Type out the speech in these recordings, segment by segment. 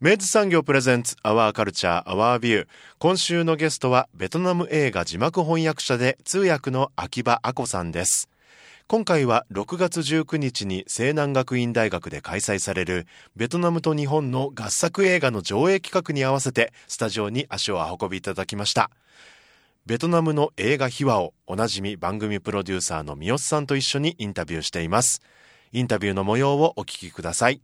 明治産業プレゼンツアワーカルチャーアワービュー今週のゲストはベトナム映画字幕翻訳者で通訳の秋葉亜子さんです。今回は6月19日に西南学院大学で開催されるベトナムと日本の合作映画の上映企画に合わせてスタジオに足を運びいただきました。ベトナムの映画秘話をおなじみ番組プロデューサーの三好さんと一緒にインタビューしています。インタビューの模様をお聞きください。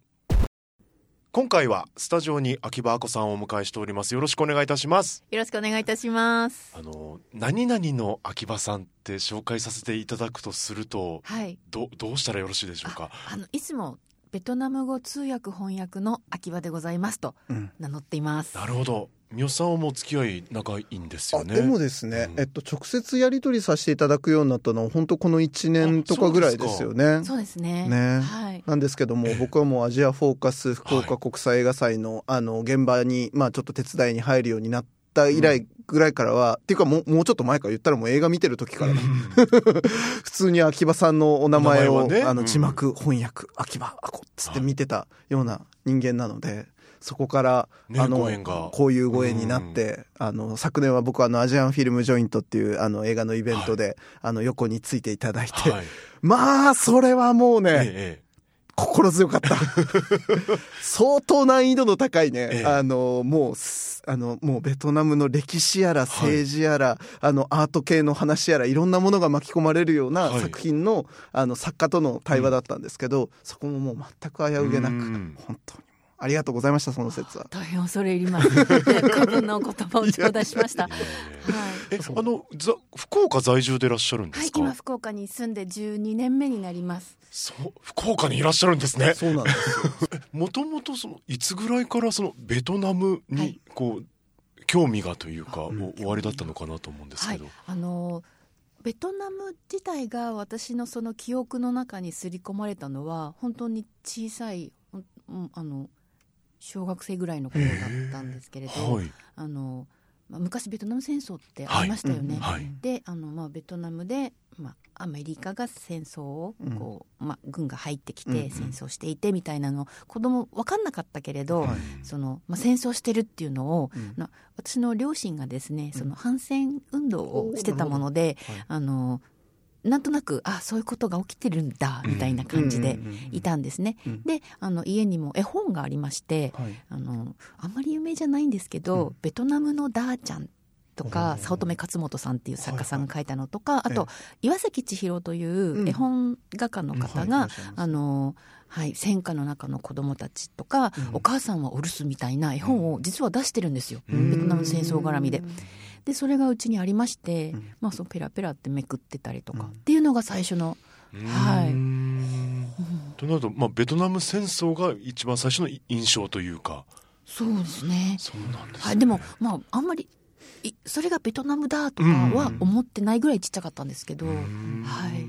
今回はスタジオに秋葉亜子さんをお迎えしております。よろしくお願いいたします。よろしくお願いいたします。あの何々の秋葉さんって紹介させていただくとすると、はい。どどうしたらよろしいでしょうか？あのいつもベトナム語通訳翻訳の秋葉でございますとうん。名乗っています、なるほど。三好さんはもう付き合い仲いいんですよね。あでもですね、うん。えっと、直接やり取りさせていただくようになったのは本当この1年とかぐらいですよね。そうですね。ね。はい。なんですけども、僕はもうアジアフォーカス福岡国際映画祭の,、あの現場に、まあ、ちょっと手伝いに入るようになった以来ぐらいからは、っていうかもうもうちょっと前から言ったらもう映画見てる時から、普通に秋葉さんのお名前をねうんあの字幕翻訳秋葉あこっつって見てたような人間なので。そこから、ねあのこういうご縁になって、あの昨年は僕はあのアジアンフィルムジョイントっていうあの映画のイベントで、あの横についていただいて、はい。まあそれはもうね、ええ心強かった。相当難易度の高いね、ええ。あの、もうす、あの、もうベトナムの歴史やら政治やら、あの、アート系の話やら、いろんなものが巻き込まれるようなはい。作品の、あの、作家との対話だったんですけど、そこももう全く危うげなく、うん。本当に。ありがとうございました、その説は。大変恐れ入ります。過分のお言葉を頂戴しました。はい。えあのざ福岡在住でいらっしゃるんではいすか、今福岡に住んで12年目になります。そう福岡にいらっしゃるんですね。そうなんですよ。もともとそのいつぐらいからそのベトナムはい。にこう、興味がというか、うん。お終わりだったのかなと思うんですはい。けど、あのベトナム自体が私のその記憶の中に刷り込まれたのは本当に小さいほんうんあの小学生ぐらいの頃だったんですけれど、はい。あのまあ、昔ベトナム戦争ってありましたよね。はい。であの、まあ、ベトナムで、まあ、アメリカが戦争をこう、まあ、軍が入ってきうんうん。て戦争していてみたいなの子供分かんなかったけれど、はい。そのまあ、戦争してるっていうのを、うん。な私の両親がですねうん。その反戦運動をしてたもので、はい。あのなんとなくあそういうことが起きてるんだみたいな感じでうんうんうんうん。いたんですね。うん。であの家にも絵本がありまして、はい。あのあんまり有名じゃないんですけど、うん。ベトナムのダーちゃんとか早乙女勝元さんっていう作家さんが書いたのとか、はい。あと岩崎千尋という絵本画家の方うんはいいが、らっしゃいますあのはい、戦火の中の子供たちとか、うん。お母さんはお留守みたいな絵本を実は出してるんですよ、うん。ベトナム戦争絡みで。でそれがうちにありまして、うん。まあ、そのペラペラってめくってたりとか、うん。っていうのが最初の、はい。となると、まあ、ベトナム戦争が一番最初の印象というか。そうですね。そうなんです、ね。はい、でも、まあ、あんまりいそれがベトナムだとかは思ってないぐらいちっちゃかったんですけど、うーん。はい。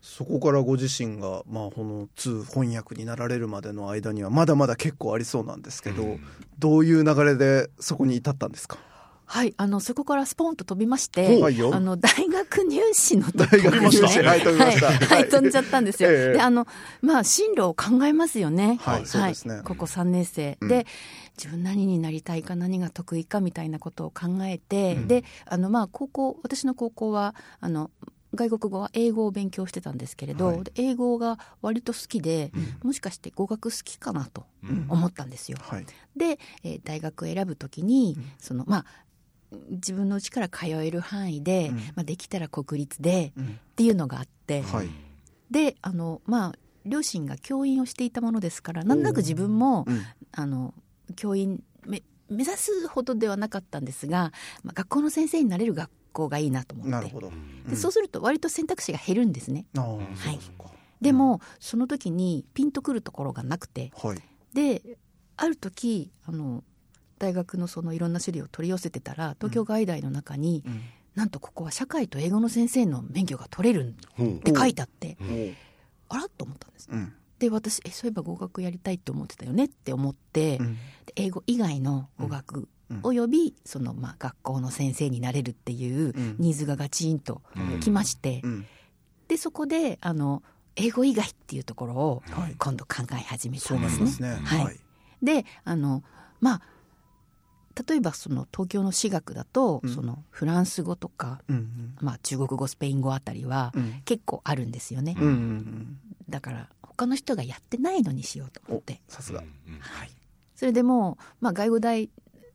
そこからご自身が、まあ、この通翻訳になられるまでの間にはまだまだ結構ありそうなんですけど、うん。どういう流れでそこに至ったんですか？はい、あのそこからスポンと飛びまして、あの大学入試の時 大学入試。はい飛びました。はい、はい飛んじゃったんですよ。ええで、あのまあ進路を考えますよね。はいそうですね。ここ3年生、うん。で自分何になりたいか何が得意かみたいなことを考えて、うん。であのまあ高校私の高校はあの外国語は英語を勉強してたんですけれど、はい。で英語が割と好きで、もしかして語学好きかなと思ったんですよ。はい。で、えー大学を選ぶときに、そのまあ自分の家から通える範囲で、うん。まあ、できたら国立で、うん。っていうのがあって、はい。であのまあ両親が教員をしていたものですからなんとなく自分も、うん。あの教員め目指すほどではなかったんですが、まあ、学校の先生になれる学校がいいなと思って。なるほど。でそうすると割と選択肢が減るんですね。はい。そうかでも、その時にピンとくるところがなくて。はい。である時あの大学のそのいろんな資料を取り寄せてたら東京外大の中に、うん。なんとここは社会と英語の先生の免許が取れるって書いてあって、あらと思ったんです。うん。で私えそういえば語学やりたいって思ってたよねって思って、うん。で英語以外の語学うん。およびそのまあ学校の先生になれるっていううん。ニーズがガチンときまして、うん。でそこであの英語以外っていうところをはい。今度考え始めたんなですね。んですね。はい。はい。であのまあ例えばその東京の私学だと、うん。そのフランス語とか、うんまあ、中国語スペイン語あたりはうん。結構あるんですよね、うんうんうん。だから他の人がやってないのにしようと思って。さすが。はい、それでもう、まあ、外語大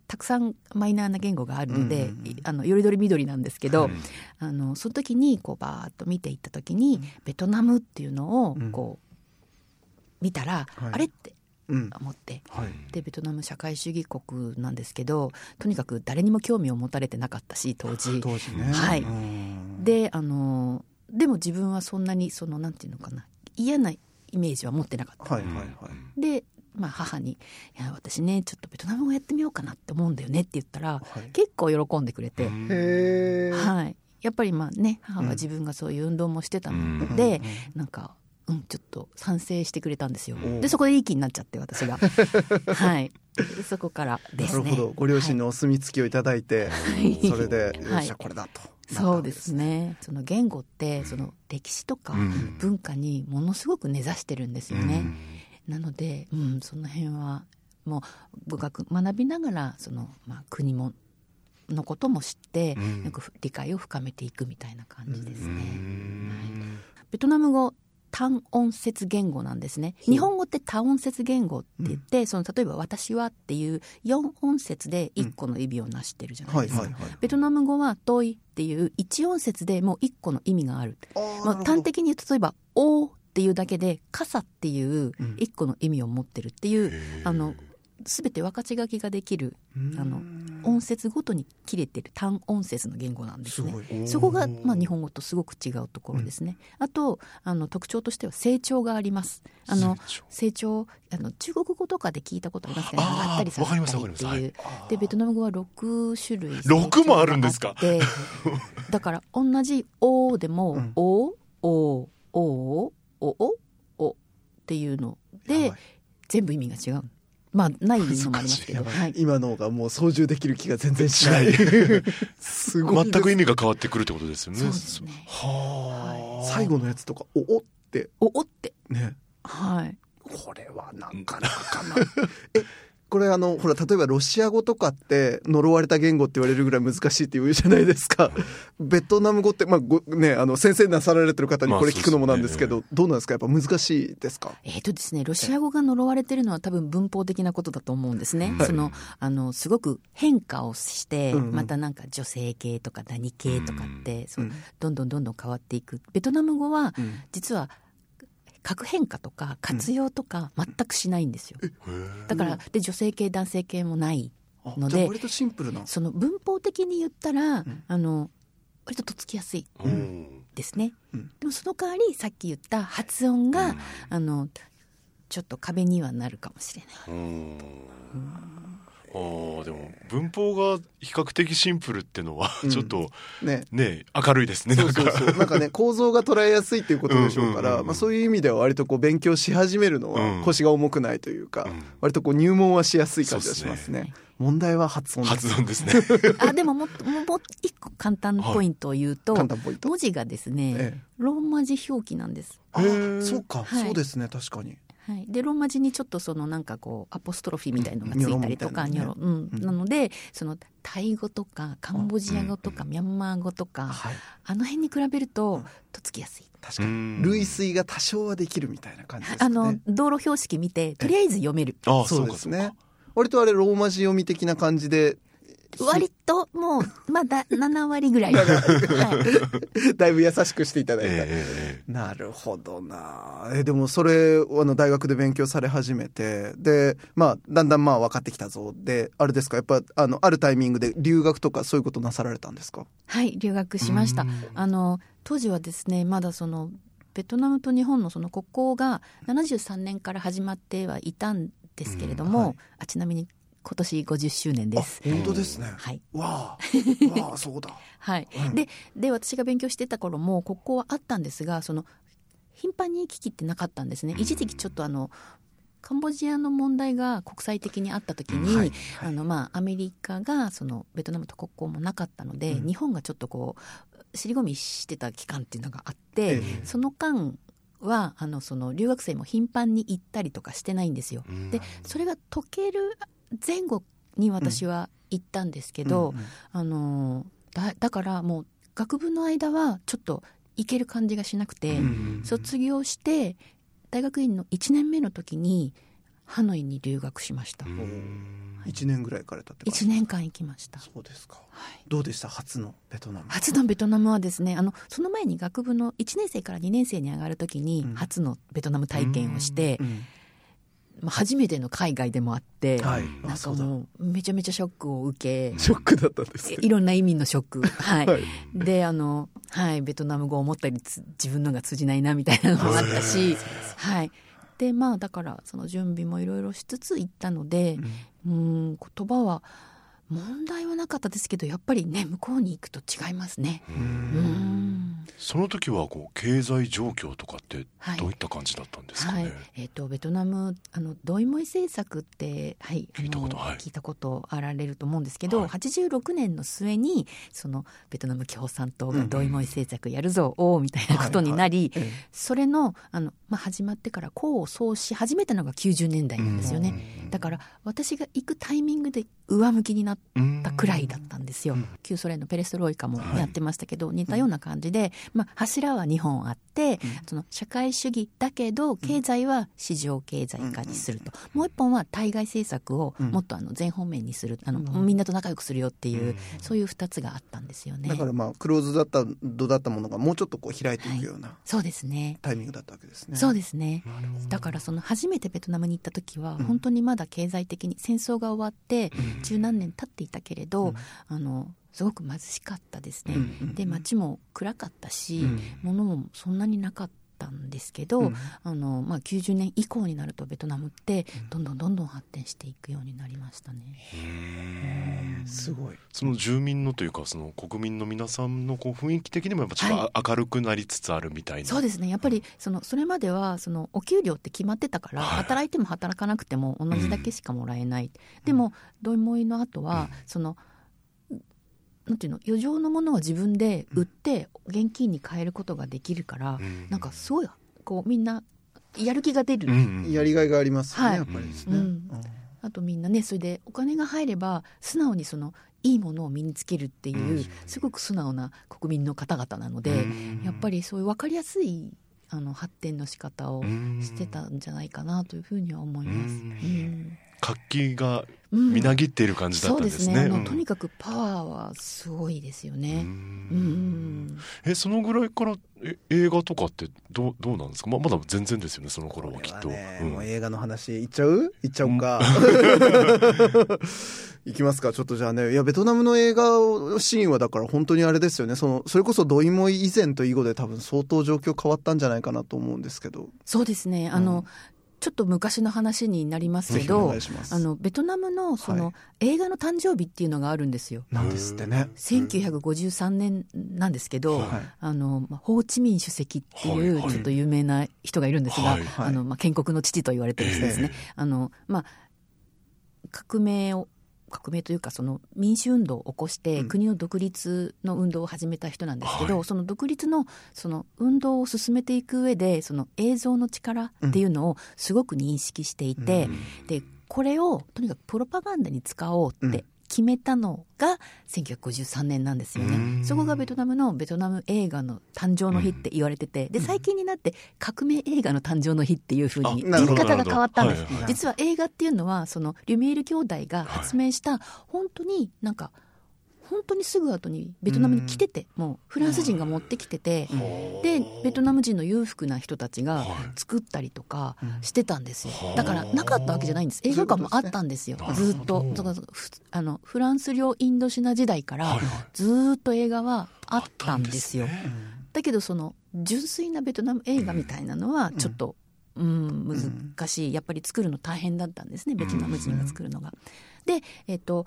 たくさんマイナーな言語があるので、うんうんうん。いあのよりどりみどりなんですけど、うんあのその時にこうバーッと見ていった時に、ベトナムっていうのをうん。こう見たら、はい。あれってうん。思って。はい。でベトナム社会主義国なんですけどとにかく誰にも興味を持たれてなかったし当時。当時ね。はい。うん。であのでも自分はそんなにそのなんていうのかな嫌なイメージは持ってなかった。はいはいはい。で、まあ、母に「いや私ねちょっとベトナム語やってみようかなって思うんだよね」って言ったら、はい。結構喜んでくれて、へえはい、やっぱりまあね母は自分がそういう運動もしてたので、なんか、うん、ちょっと賛成してくれたんですよ、う。んでそこでいい気になっちゃって私が。はい。でそこからですね。なるほど。ご両親のお墨付きをいただいてい。それでよはい。っしゃこれだとそうですね。その言語ってその歴史とかうん。文化にものすごく根ざしてるんですよね、なので、うん、その辺はもう語学学びながらその、まあ、国ものことも知って、うん。なんか理解を深めていくみたいな感じですうね。んベトナム語単音節言語なんですね。日本語って多音節言語って言って、その例えば「私は」っていう4音節で1個の意味を成してるじゃないですか、ベトナム語は「トイ」っていう1音節でもう1個の意味がある。あーまあ、端的に例えば「お」っていうだけで「傘」っていううん。一個の意味を持ってるっていう、あの全て分かち書きができるうん。あの音節ごとに切れてる単音節の言語なんですね。そこが、まあ、日本語とすごく違うところですね、あとあの特徴としては成長があります。あの成長。あの中国語とかで聞いたことありますかね？あー上がったり下がったりってわかりますわかいうります。でベトナム語は6種類6もあるんですか？だから同じ「お」でもうん「お」「お」「お」「お」「お」っていうので全部意味が違うまあないのもありますけど、はい、今のがもう操縦できる気が全然しない。すごい。全く意味が変わってくるってことですよね。そうですね。はあ最後のやつとか「おお」って。おおって。ね。はい。これはなかなかなえ これあのほら例えばロシア語とかって呪われた言語って言われるぐらい難しいって言うじゃないですか。ベトナム語ってまあごねあの先生なさられてる方にまあこれ聞くのもなんですけそど、どうなんですか？やっぱ難しいですか？えーとですね、ロシア語が呪われてるのは多分文法的なことだと思うんですね。はいそのあのすごく変化をして、うんうん。またなんか女性系とか何系とかって、そううん。どんどんどんどん変わっていく。ベトナム語は、うん。実は核変化とか活用とか全くしないんですよ。だからで女性系男性系もないあので割とシンプルな。その文法的に言ったら、ん。あの割ととっつきやすいうんですね。うん。でもその代わりさっき言った発音が、うん。あのちょっと壁にはなるかもしれない。うんあーでも文法が比較的シンプルってのはうん。ちょっとね。ね明るいですねそうんそうそう。なんか。ね構造が捉えやすいっていうことでしょうかうんうんうんうん。らまあそういう意味では割とこう勉強し始めるのうん。は腰が重くないというか、うん。割とこう入門はしやすい感じがしますね。すね。問題は発音です。発音ですね。あでももっともうもう一個簡単ポイントを言うと、簡単ポイント？文字がですね、ええ。ローマ字表記なんです。あそうか、はい。そうですね確かにはい、でローマ字にちょっとそのなんかこうアポストロフィーみたいのがついたりとか、うんニョロ、うん。うんなのでそのタイ語とかカンボジア語とかうん。ミャンマー語とか、はい。あの辺に比べるうとん。とっつきやすい。確かに。うん。類推が多少はできるみたいな感じですかね。あの道路標識見てとりあえず読める。ああそそうですね。割とあれローマ字読み的な感じで割ともうまだ7割ぐらい、はい、だいぶ優しくしていただいた、ええええなるほどな。えでもそれあの大学で勉強され始めてでまあだんだんまあ分かってきたぞ。であれですか？やっぱあのあるタイミングで留学とかそういうことなさられたんですか？はい、留学しました。うん。あの当時はですねまだそのベトナムと日本のその国交が73年から始まってはいたんですけれども、うん。はい。あちなみに今年50周年です。あ本当ですね、はい。わあ。わあそうだ。はい。うん。でで私が勉強してた頃も国交はあったんですがその頻繁に行き来ってなかったんですね。一時期ちょっとあのカンボジアの問題が国際的にあった時に、はい。あのまあ、アメリカがそのベトナムと国交もなかったので、うん。日本がちょっとこう尻込みしてた期間っていうのがあって、ええ。その間はあのその留学生も頻繁に行ったりとかしてないんですよ。うん。でそれが解ける前後に私は行ったんですけど、うん。うんあのだだからもう学部の間はちょっと行ける感じがしなくて、うん卒業して大学院の1年目の時にハノイに留学しました、うん。1年ぐらい行かれたって感じ。1年間行きました、そうですか。はい、どうでした？初のベトナム初のベトナムはですねあのその前に学部の1年生から2年生に上がる時にうん。初のベトナム体験をして、うんまあ、初めての海外でもあって、はいなんかもうめちゃめちゃショックを受け、ショックだったんですねいろんな意味のショック。はい。はいで、あの、はい、ベトナム語を思ったよりつ自分のが通じないなみたいなのもあったし、はい。で、まあ、だから、その準備もいろいろしつつ行ったので、うん、言葉は、問題はなかったですけど、やっぱりね、向こうに行くと違いますね。うん。その時はこう経済状況とかってはい。どういった感じだったんですかね、はい、えっ、とベトナムあのドイモイ政策ってはい聞いたことはい。聞いたことあられると思うんですけど、はい。86年の末にそのベトナム共産党がドイモイ政策やるぞ、おおみたいなことになり、えそれのあの、まあ、始まってから功を奏し始めたのが90年代なんですよね、だから私が行くタイミングで上向きになったくらいだったんですよ、うん。旧ソ連のペレストロイカもやってましたけど、似たような感じで、まあ、柱は2本あって、その社会主義だけど経済は市場経済化にすると、もう一本は対外政策をもっとあの全方面にするあの、みんなと仲良くするよっていう、そういう2つがあったんですよね。だからまあクローズだったドだったものがもうちょっとこう開いていくようなそうですね。タイミングだったわけですね。そうですね。だからその初めてベトナムに行った時は本当にまだ経済的に戦争が終わって十何年経っていたけれど、あのすごく貧しかったですね、うんで街も暗かったし、うん。物もそんなになかったんですけど、うん。あのまあ、90年以降になるとベトナムってどんどんどんどん発展していくようになりましたね。すごい。その住民のというかその国民の皆さんのこう雰囲気的にもやっぱちょっとあ明るくなりつつあるみたいな、そうですね。やっぱりそのそれまではそのお給料って決まってたから、はい。働いても働かなくても同じだけしかもらえない、でもドイモイの後は、そのなんていうの？余剰のものは自分で売って現金に変えることができるから、うん。なんかすごいこうみんなやる気が出る、うんうんやりがいがありますよね、はい。やっぱりですね。うん。あとみんなねそれでお金が入れば素直にそのいいものを身につけるっていう、うん。すごく素直な国民の方々なので、うん。やっぱりそういう分かりやすいあの発展の仕方をしてたんじゃないかなというふうには思います。うん。うん活気がうん。みなぎっている感じだったんですね。そうですね。とにかくパワーはすごいですよね。ううんんえそのぐらいからえ映画とかってどうどうなんですか？ままだ全然ですよねその頃はきっと。ねうん。もう映画の話いっちゃう？いっちゃおうか。いきますか。ちょっとじゃあねいやベトナムの映画シーンはだから本当にあれですよね。そのそれこそドイモイ以前と以後で多分相当状況変わったんじゃないかなと思うんですけど。そうですね。あの、ちょっと昔の話になりますけどあのベトナムのその、はい。映画の誕生日っていうのがあるんですよ。なんですってね。1953年なんですけど、はい。あのまあホーチミン主席っていはいうはい。ちょっと有名な人がいるんですが、はい。はい。あのまあ、建国の父と言われてる人ですね。あのまあ、革命を革命というかその民主運動を起こしてうん。国の独立の運動を始めた人なんですけど、はい。その独立のその運動を進めていく上でその映像の力っていうのをすごく認識していて、でこれをとにかくプロパガンダに使おうって決めたのが1953年なんですよね、うん。そこがベトナムのベトナム映画の誕生の日って言われててで最近になって革命映画の誕生の日っていうふうにあ言い方が変わったんです。実は映画っていうのはそのリュミエール兄弟が発明した本当になんか本当にすぐ後にベトナムに来ててもうフランス人が持ってきててでベトナム人の裕福な人たちが作ったりとかしてたんですよ。だからなかったわけじゃないんです。映画館もあったんですよ。ずっと。だからふあのフランス領インドシナ時代からずっと映画はあったんですよ。だけどその純粋なベトナム映画みたいなのはちょっと、うん、難しい。やっぱり作るの大変だったんですね。ベトナム人が作るのが。でえっと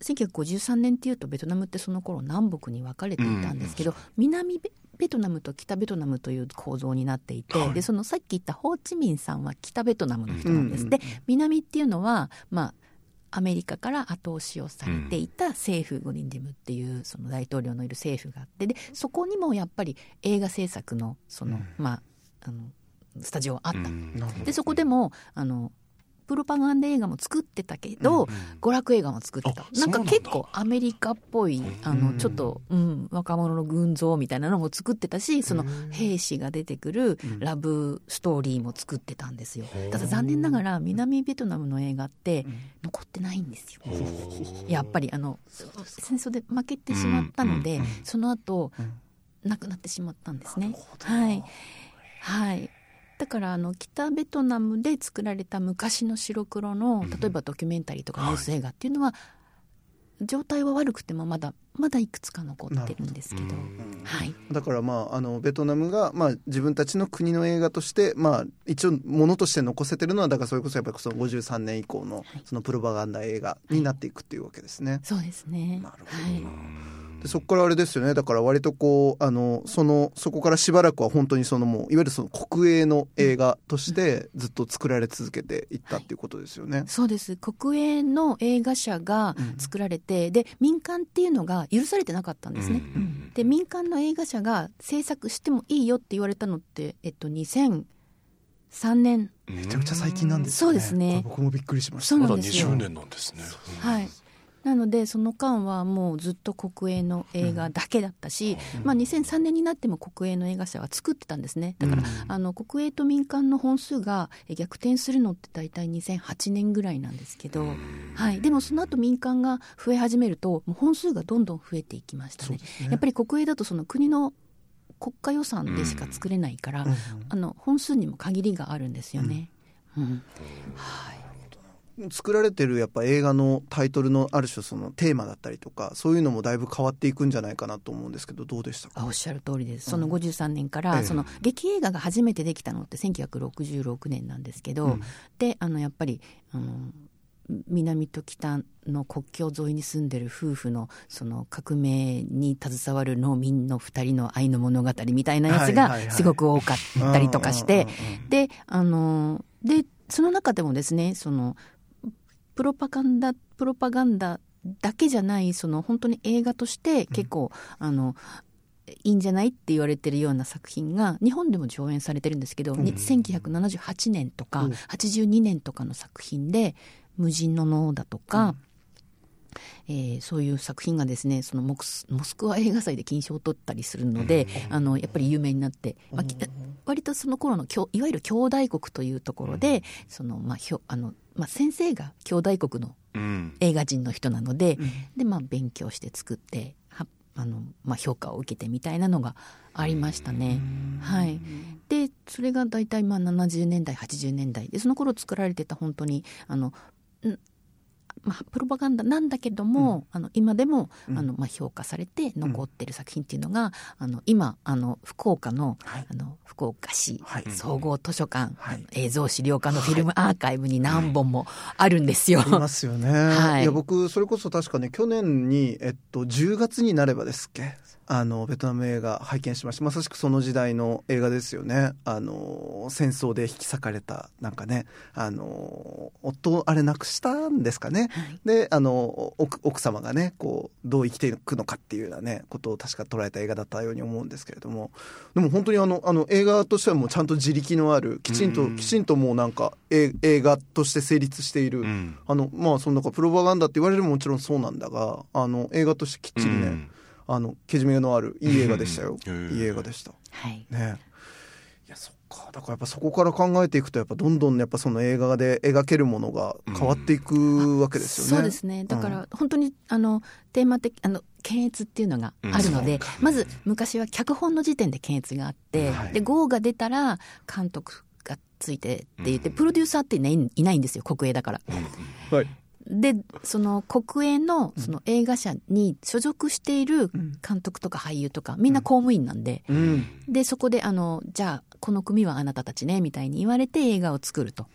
1953年っていうとベトナムってその頃南北に分かれていたんですけど、南ベベトナムと北ベトナムという構造になっていて、はい。でそのさっき言ったホーチミンさんは北ベトナムの人なんです、うんで南っていうのはまあアメリカから後押しをされていた政府ゴリンディムっていうその大統領のいる政府があってでそこにもやっぱり映画制作のその、まああのスタジオはあった、でそこでもあのプロパガンダ映画も作ってたけど、娯楽映画も作ってた。あなんか結構アメリカっぽいあのうんちょっと、うん、若者の群像みたいなのも作ってたしその兵士が出てくるラブストーリーも作ってたんですよ。ただ残念ながら南ベトナムの映画って残ってないんですよ。やっぱりあの戦争で負けてしまったので、その後、なくなってしまったんですね。はい、はいだからあの北ベトナムで作られた昔の白黒の例えばドキュメンタリーとかニュース映画っていうのは、状態は悪くてもまだまだいくつか残ってるんですけど、はい、だからまああのベトナムがまあ自分たちの国の映画としてまあ一応ものとして残せてるのはだからそれこそやっぱりその53年以降のそのプロパガンダ映画になっていくっていうわけですね。そうですね。なるほどはいでそこからあれですよね。だから割とこうあのそのそこからしばらくは本当にそのもういわゆるその国営の映画としてずっと作られ続けていったっていうことですよね。そうです。国営の映画社が作られて、で民間っていうのが許されてなかったんですね、うんで民間の映画社が制作してもいいよって言われたのって、えっと、2003年。めめちゃくちゃ最近なんですそうですね。僕もびっくりしました。まだなんですよ。20年なんですね。はいなのでその間はもうずっと国営の映画だけだったし、まあ、2003年になっても国営の映画社は作ってたんですね。だから、あの国営と民間の本数がえ逆転するのって大体2008年ぐらいなんですけど、はい、でもその後民間が増え始めるともう本数がどんどん増えていきましたね。やっぱり国営だとその国の国家予算でしか作れないから、あの本数にも限りがあるんですよね。うん作られてるやっぱ映画のタイトルのある種そのテーマだったりとかそういうのもだいぶ変わっていくんじゃないかなと思うんですけどどうでした？かあおっしゃる通りです。その53年から、ええ。その劇映画が初めてできたのって1966年なんですけど、うん。であのやっぱりあの南と北の国境沿いに住んでる夫婦のその革命に携わる農民の2人の愛の物語みたいなやつがすごく多かったりとかしてうんうんうんうん。であのでその中でもですねそのプロパガンダプロパガンダだけじゃないその本当に映画として結構、あのいいんじゃないって言われてるような作品が日本でも上演されてるんですけど、に1978年とかうん。82年とかの作品で「無人の脳」だとか、えーそういう作品がですねそのモクスモスクワ映画祭で金賞を取ったりするので、あのやっぱり有名になって、まあき割とその頃のいわゆる兄弟国というところで、そのまあひょあのまあ、先生が兄弟国のうん。映画人の人なので,、でまあ、勉強して作ってはあの、まあ、評価を受けてみたいなのがありましたね。はい、でそれが大体まあ70年代80年代でその頃作られてた本当にあのんまあ、プロパガンダなんだけども、あの今でも、あのまあ、評価されて残ってる作品っていうのが、あの今あの福岡の,、はい。あの福岡市はい。総合図書館、はい。映像資料館のフィルムアーカイブに何本もあるんですよ。ありますよね、はい。いや僕それこそ確かね去年に、えっと、10月になればですっけあのベトナム映画拝見しました。まさしくその時代の映画ですよね。あの戦争で引き裂かれたなんかね。あの夫あれ亡くしたんですかね、はい。であの奥奥様がねこうどう生きていくのかっていうようなねことを確か捉えた映画だったように思うんですけれども。でも本当にあのあの映画としてはもうちゃんと自力のあるきちんと、うん。きちんともうなんかえ映画として成立している、うん。あのまあそのなんかプロパガンダって言われるももちろんそうなんだがあの映画としてきっちりね、うんあのけじめのあるいい映画でしたよ、うんいい映画でした。はい。ね。いやそっか。だからやっぱそこから考えていくとやっぱどんどんやっぱその映画で描けるものが変わっていくわけですよね、そうですね。だから本当にあのテーマ的あの検閲っていうのがあるので、まず昔は脚本の時点で検閲があって、はい。で GO が出たら監督がついてって言って、うんプロデューサーっていないいないんですよ。国営だから。はいでその国営のその映画社に所属しているうん。監督とか俳優とかみんな公務員なんで、うん。でそこであのじゃあこの組はあなたたちねみたいに言われて映画を作ると。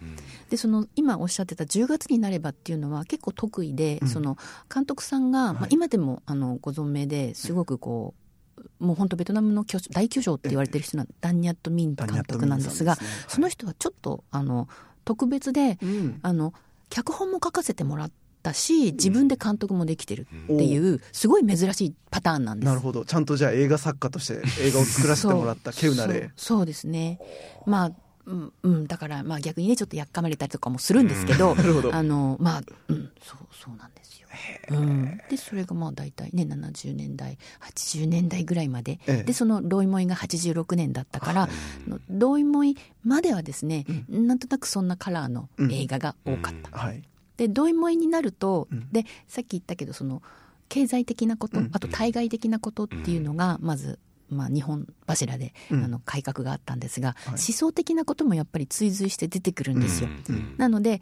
でその今おっしゃってた10月になればっていうのは結構得意で、うん。その監督さんが、まあはい、今でもあのご存命ですごくこうもう本当ベトナムの巨大巨匠って言われてる人なんダンニャット・ミン監督なんですがダニエルミンさんですね。その人はちょっとあの特別でうん。あの脚本も書かせてもらったし自分で監督もできてるっていうすごい珍しいパターンなんです。なるほど。ちゃんとじゃあ映画作家として映画を作らせてもらった稀有なそう。例そうですね。まあうん、うん、だからまあ逆にねちょっとやっかまれたりとかもするんですけど、なるほど。あのまあうんそうそうなんですよ、うん、でそれがまあ大体ね70年代80年代ぐらいまで、ええ。でそのロイモイが86年だったから、のロイモイまではですね、なんとなくそんなカラーの映画が多かった、はい。でドイモイになると、うん。でさっき言ったけどその経済的なこと、うん。あと対外的なことっていうのがまず、まあ、日本柱で、うん。あの改革があったんですが、はい。思想的なこともやっぱり追随して出てくるんですよ。うんなので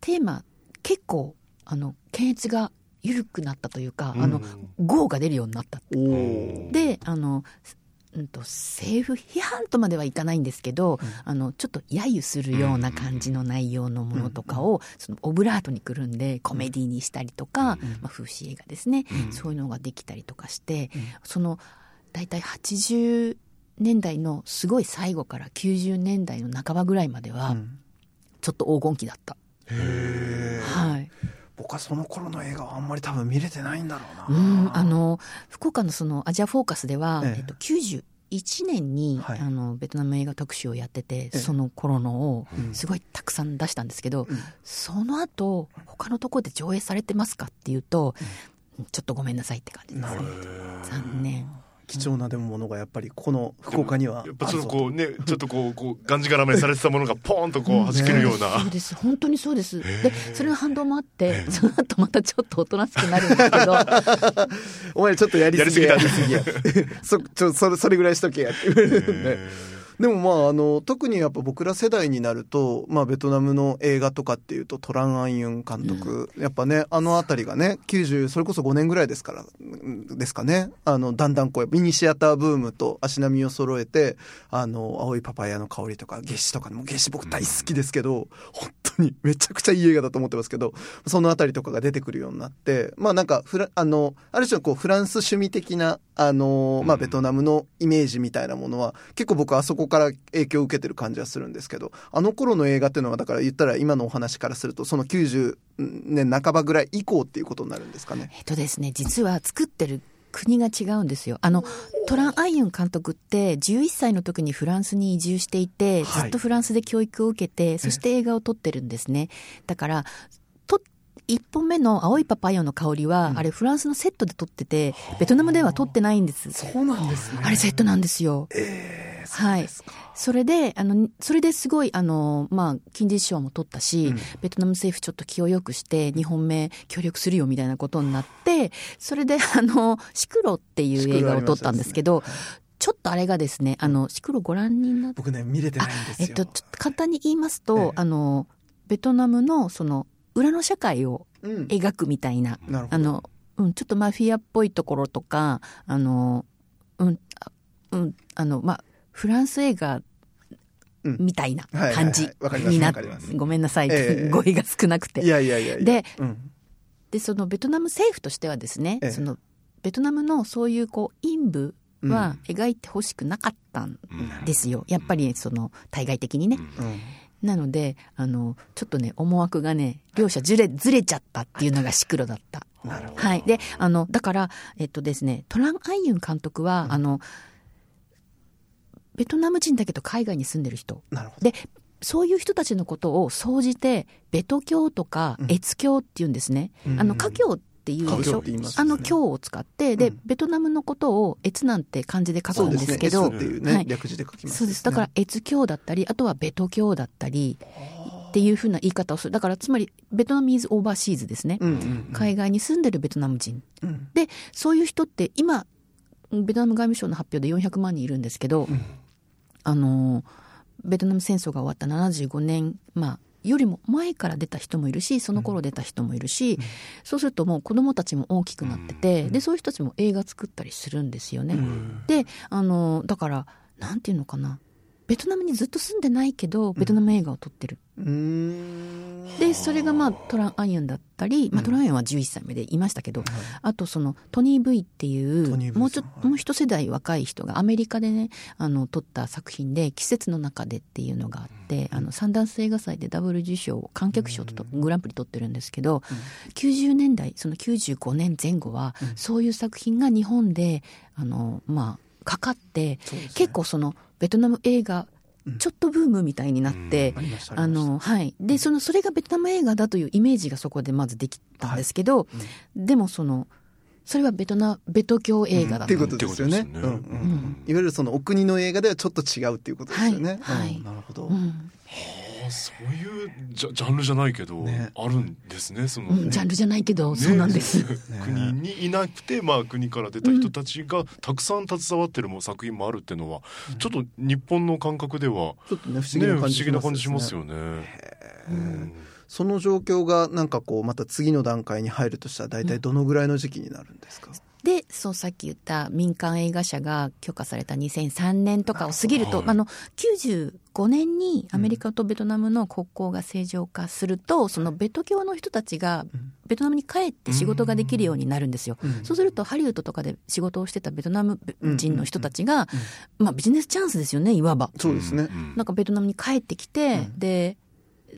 テーマ結構あの検閲が緩くなったというか、あの GO が出るようになったであの、うん、と政府批判とまではいかないんですけど、あのちょっと揶揄するような感じの内容のものとかを、そのオブラートにくるんでコメディにしたりとか、まあ、風刺映画ですね、そういうのができたりとかして、その大体80年代のすごい最後から90年代の半ばぐらいまでは、ちょっと黄金期だった。へえ。はい。僕はその頃の映画はあんまり多分見れてないんだろううな、ん、あの福岡のそのアジアフォーカスでは、ええ。えっと、91年に、はい。あのベトナム映画特集をやってて、えその頃のをうん。すごいたくさん出したんですけど、うん。その後他のところで上映されてますかっていうと、ちょっとごめんなさいって感じですね。残念貴重なでもものがやっぱりこの福岡にはやっぱちょっと。こうねちょっとこうこうがんじがらめされてたものがポーンとこう弾けるような、そうです本当にそうです。でそれの反動もあってその後またちょっとおとなしくなるんですけど。お前ちょっとやりすぎや。やりすぎ やそちょそれそれぐらいしとけやって言われるんででもまああの特にやっぱ僕ら世代になると、まあ、ベトナムの映画とかっていうとトラン・アンユン監督、やっぱねあの辺りがね90それこそ5年ぐらいですからうんですかね。あのだんだんこうミニシアターブームと足並みを揃えてあの青いパパイヤの香りとか夏至とかもう夏至僕大好きですけど本当にめちゃくちゃいい映画だと思ってますけどその辺りとかが出てくるようになってまあなんかフラあのある種のこうフランス趣味的なあの、まあ、ベトナムのイメージみたいなものは結構僕あそここから影響を受けてる感じはするんですけどあの頃の映画っていうのはだから言ったら今のお話からするとその90年半ばぐらい以降っていうことになるんですかね。えっとですね、実は作ってる国が違うんですよ。あの、トラン・アイユン監督って11歳の時にフランスに移住していて、はいずっとフランスで教育を受けて、そして映画を撮ってるんですね。だから、と一本目の青いパパイヤの香りは、あれフランスのセットで撮ってて、ベトナムでは撮ってないんです。そうなんですねあれセットなんですよ。はい。それで、あの、それですごい、あの、まあ、金獅子賞も取ったし、うんベトナム政府ちょっと気を良くして、2本目協力するよみたいなことになって、それで、あの、シクロっていう映画を撮ったんですけど、ちょっとあれがですね、あの、シクロご覧になっ僕ね見れてないんですよ。えっと、ちょっと簡単に言いますと、ええあの、ベトナムの、その、裏の社会をうん、描くみたいな、なるほど。あの、うん、ちょっとマフィアっぽいところとか、あの、うん、あうん、あの、まあ、フランス映画うん。みたいな感じになっわかります。ごめんなさい、ええ語彙が少なくて。いやいやいやでうん。で、そのベトナム政府としてはですね、ええ。そのベトナムのそういうこう陰部は描いてほしくなかったんですよ、やっぱりその対外的にね。うんなのであのちょっとね思惑がね両者ずれずれちゃったっていうのがシクロだった。なるほど。はい、であのだから、えっとですね、トラン・アイユン監督は、あのベトナム人だけど海外に住んでる人。なるほど。でそういう人たちのことを総じてベト教とか越教っていうんですね、うん。あの華教っていうでしょ、ね。あの教を使ってで、うん。ベトナムのことを越なんて漢字で書くんでそうですね。すけどいうね、はい。略字で書きますそうです。だから越教だったりあとはベト教だったりっていうふうな言い方をする。だからつまりベトナムイズオーバーシーズですね、うんうんうん。海外に住んでるベトナム人。うん。でそういう人って今ベトナム外務省の発表で400万人いるんですけど、あのベトナム戦争が終わった75年、まあ、よりも前から出た人もいるしその頃出た人もいるし、そうするともう子供たちも大きくなってて、でそういう人たちも映画作ったりするんですよね。であのだからなんていうのかな。ベトナムにずっと住んでないけどベトナム映画を撮ってる。うーんでそれがまあトラン・アイユンだったり、まあ、トラン・アイユンは11歳目でいましたけど、あとそのトニー・ブイっていうもうちょっともう一世代若い人がアメリカでねあの撮った作品で「季節の中で」っていうのがあって、あのサンダンス映画祭でダブル受賞を観客賞とグランプリ取ってるんですけど、90年代その95年前後は、そういう作品が日本であのまあかかって、ね。結構そのベトナム映画ちょっとブームみたいになって、ありましたあの、はい。で、その、それがベトナム映画だというイメージがそこでまずできたんですけど、でもその、それはベトナ、ベト教映画だった。っていうことですよね。ってことですね。うんうんうん。いわゆるそのお国の映画ではちょっと違うっていうことですよね。はい。はい。うん。なるほど。うんあそういうジャジャンルじゃないけど、ね。あるんですねその、うんジャンルじゃないけど、そうなんです。国にいなくて、まあ、国から出た人たちがたくさん携わってるも作品もあるっていうのは、ちょっと日本の感覚では、ちょっとね不思議ね、な不思議な感じします感じしますよね。うん。その状況がなんかこうまた次の段階に入るとしたら大体どのぐらいの時期になるんですか？で、そうさっき言った民間映画社が許可された2003年とかを過ぎると、はいあの、95年にアメリカとベトナムの国交が正常化すると、そのベト教の人たちがベトナムに帰って仕事ができるようになるんですよ。うんそうするとハリウッドとかで仕事をしてたベトナム人の人たちが、まあビジネスチャンスですよね、いわば。そうですね。うんなんかベトナムに帰ってきて、で、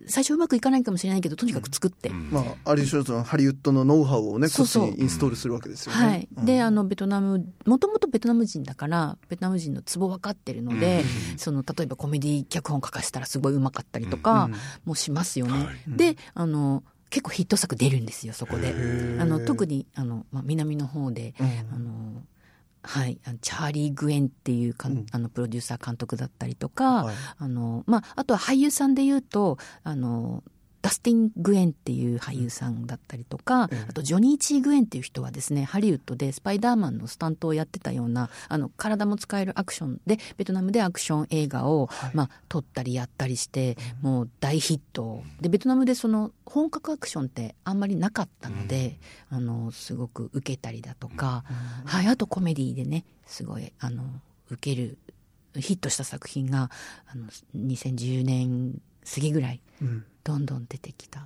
最初うまくいかないかもしれないけど、とにかく作って。まあある種そのハリウッドのノウハウをねこっちにインストールするわけですよね。はい。うんで、あの、ベトナム、もともとベトナム人だから、ベトナム人のツボ分かってるので、その、例えばコメディ脚本書かせたらすごいうまかったりとかもしますよね。はいで、あの、結構ヒット作出るんですよ、そこで。ーあの、特に、あの、まあ、南の方で、うんあの、はい、チャーリー・グエンっていうかん、うん。あのプロデューサー監督だったりとか、はい。あのまあ、あとは俳優さんで言うとあのダスティン・グエンっていう俳優さんだったりとか、ええあとジョニー・チー・グエンっていう人はですねハリウッドでスパイダーマンのスタントをやってたようなあの体も使えるアクションでベトナムでアクション映画を、まあ、撮ったりやったりして、もう大ヒット。でベトナムでその本格アクションってあんまりなかったので、あのすごく受けたりだとか、はい、あとコメディでねすごいあの受けるヒットした作品があの2010年過ぎぐらいうんどんどん出てきた。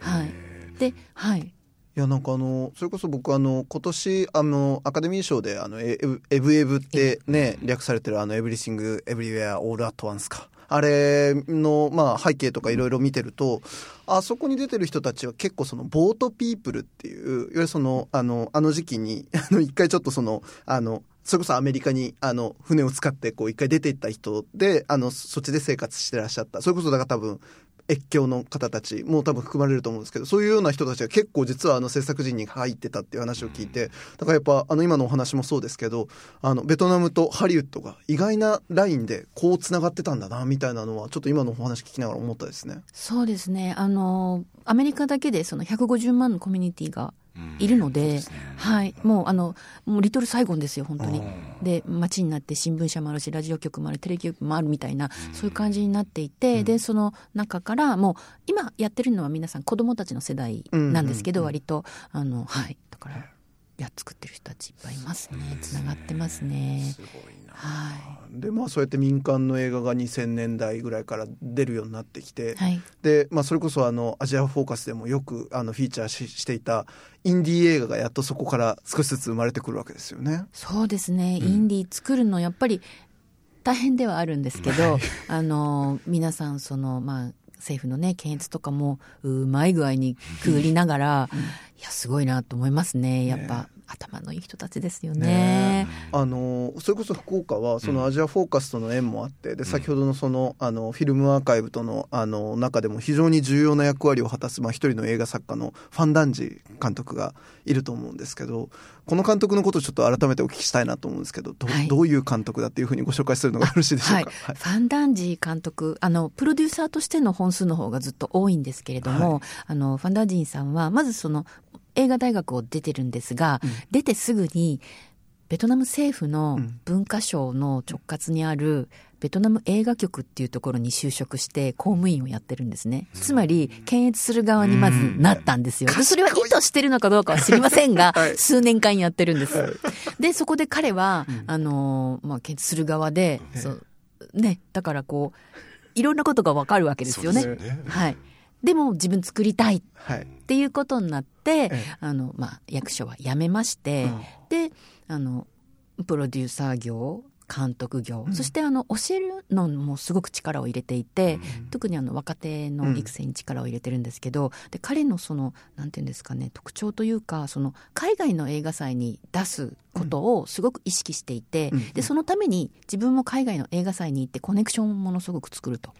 はい、で、はい、いやなんかあのそれこそ僕あの今年あのアカデミー賞であのエブエブエブってね略されてるあのエブリシングエブ。リウェアオールアットワンスか。あれのまあ背景とかいろいろ見てるとあそこに出てる人たちは結構そのボートピープルっていういわゆるそのあのあの時期に あの一回ちょっとそのあのそれこそアメリカにあの船を使ってこう一回出ていった人であのそっちで生活してらっしゃった。それこそだから多分越境の方たちも多分含まれると思うんですけどそういうような人たちが結構実はあの制作陣に入ってたっていう話を聞いてだからやっぱあの今のお話もそうですけどあのベトナムとハリウッドが意外なラインでこうつながってたんだなみたいなのはちょっと今のお話聞きながら思ったですね。そうですねあのアメリカだけでその150万のコミュニティがいるので、はい、もうあのもうリトルサイゴンですよ本当に。で街になって新聞社もあるしラジオ局もあるテレビ局もあるみたいな、そういう感じになっていて、でその中からもう今やってるのは皆さん子供たちの世代なんですけど、割と。あのはい。だからや作ってる人たちいっぱいいますね。つながってますね。すごいな。はでまあそうやって民間の映画が2000年代ぐらいから出るようになってきて、いはい。で、まあ、それこそあのアジアフォーカスでもよくあのフィーチャーししていたインディー映画がやっとそこから少しずつ生まれてくるわけですよね。そうですね、インディー作るのやっぱり大変ではあるんですけど、あの皆さんそのまあ政府のね検閲とかもうまい具合にくぐりながら、いやすごいなと思いますね。やっぱ、頭のいい人たちですよね。あのそれこそ福岡はそのアジアフォーカスとの縁もあってで先ほどのそのあのフィルムアーカイブとのあの中でも非常に重要な役割を果たす、まあ、一人の映画作家のファン・ダンジ監督がいると思うんですけどこの監督のことをちょっと改めてお聞きしたいなと思うんですけどど,、はい。どういう監督だっていうふうにご紹介するのがよろしいでしょはい、うか。ファン・ダンジー監督あのプロデューサーとしての本数の方がずっと多いんですけれども、はい。あのファン・ダンジーさんはまずその映画大学を出てるんですが、出てすぐにベトナム政府の文化省の直轄にあるベトナム映画局っていうところに就職して公務員をやってるんですね。つまり、検閲する側にまずなったんですよ。でそれは意図してるのかどうかは知りませんが、はい数年間やってるんです。で、そこで彼は、あの、まあ、検閲する側で、そうね、だからこう、いろんなことがわかるわけですよね。そうですよねはい。でも自分作りたいっはい。ていうことになって、ええ。あの、まあ、役所は辞めまして、で、あの、プロデューサー業、監督業、そしてあの、教えるのもすごく力を入れていて、特にあの、若手の育成に力を入れてるんですけど、で、彼のその、なんていうんですかね、特徴というか、その、海外の映画祭に出すことをすごく意識していて、で、そのために自分も海外の映画祭に行ってコネクションをものすごく作ると。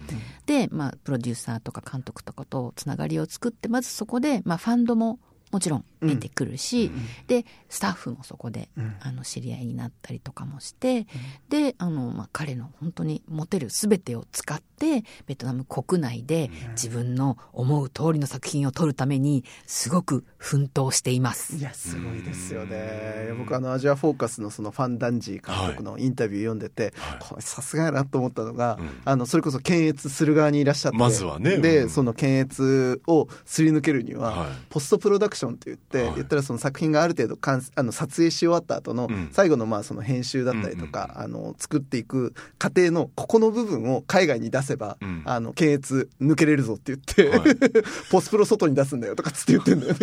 で、まあ、プロデューサーとか監督とかとつながりを作って、まずそこで、まあ、ファンドももちろん出てくるし、で、スタッフもそこで、あの、知り合いになったりとかもして、で、あの、まあ、彼の本当に持てる全てを使って、ベトナム国内で自分の思う通りの作品を撮るために、すごく奮闘しています。いやすごいですよね。僕あのアジアフォーカスのそのファン・ダンジー監督のインタビュー読んでて、これさすがやなと思ったのが、あのそれこそ検閲する側にいらっしゃってまずはねで、うんその検閲をすり抜けるには、はい。ポストプロダクションって言って、はい。言ったらその作品がある程度完あの撮影し終わった後のうん。最後のまあその編集だったりとか、あの作っていく過程のここの部分を海外に出せば、うん。あの検閲抜けれるぞって言って、はい。ポスプロ外に出すんだよとかっつって言ってんだよね。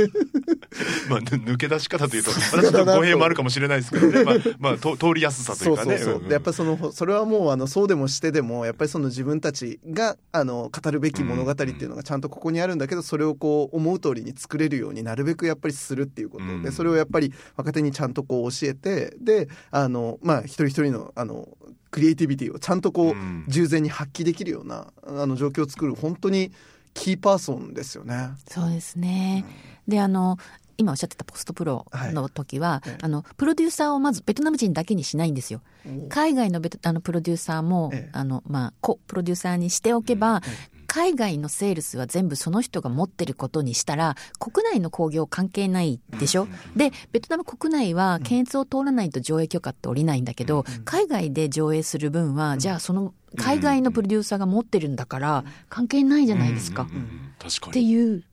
まあ、ぬ抜け出し方というと、すがだなと語弊もあるかもしれないですけどね、まあ、まあ、と通りやすさといそううかね。そやっぱりそのそれはもうあのそうでもしてでもやっぱりその自分たちがあの語るべき物語っていうのがちゃんとここにあるんだけどそれをこう思う通りに作れるようになるべくやっぱりするっていうこと。うん。でそれをやっぱり若手にちゃんとこう教えてであのまあ一人一人のあのクリエイティビティをちゃんとこううん。従前に発揮できるようなあの状況を作る本当にキーパーソンですよね。そうですね。で、あの、今おっしゃってたポストプロの時は、はいええ。あの、プロデューサーをまずベトナム人だけにしないんですよ。海外のベトあのプロデューサーも、ええ。あの、まあ、コプロデューサーにしておけば、海外のセールスは全部その人が持ってることにしたら、国内の興行関係ないでしょ、で、ベトナム国内は検閲を通らないと上映許可って下りないんだけど、海外で上映する分は、じゃあその海外のプロデューサーが持ってるんだから、関係ないじゃないですか。ってに。いう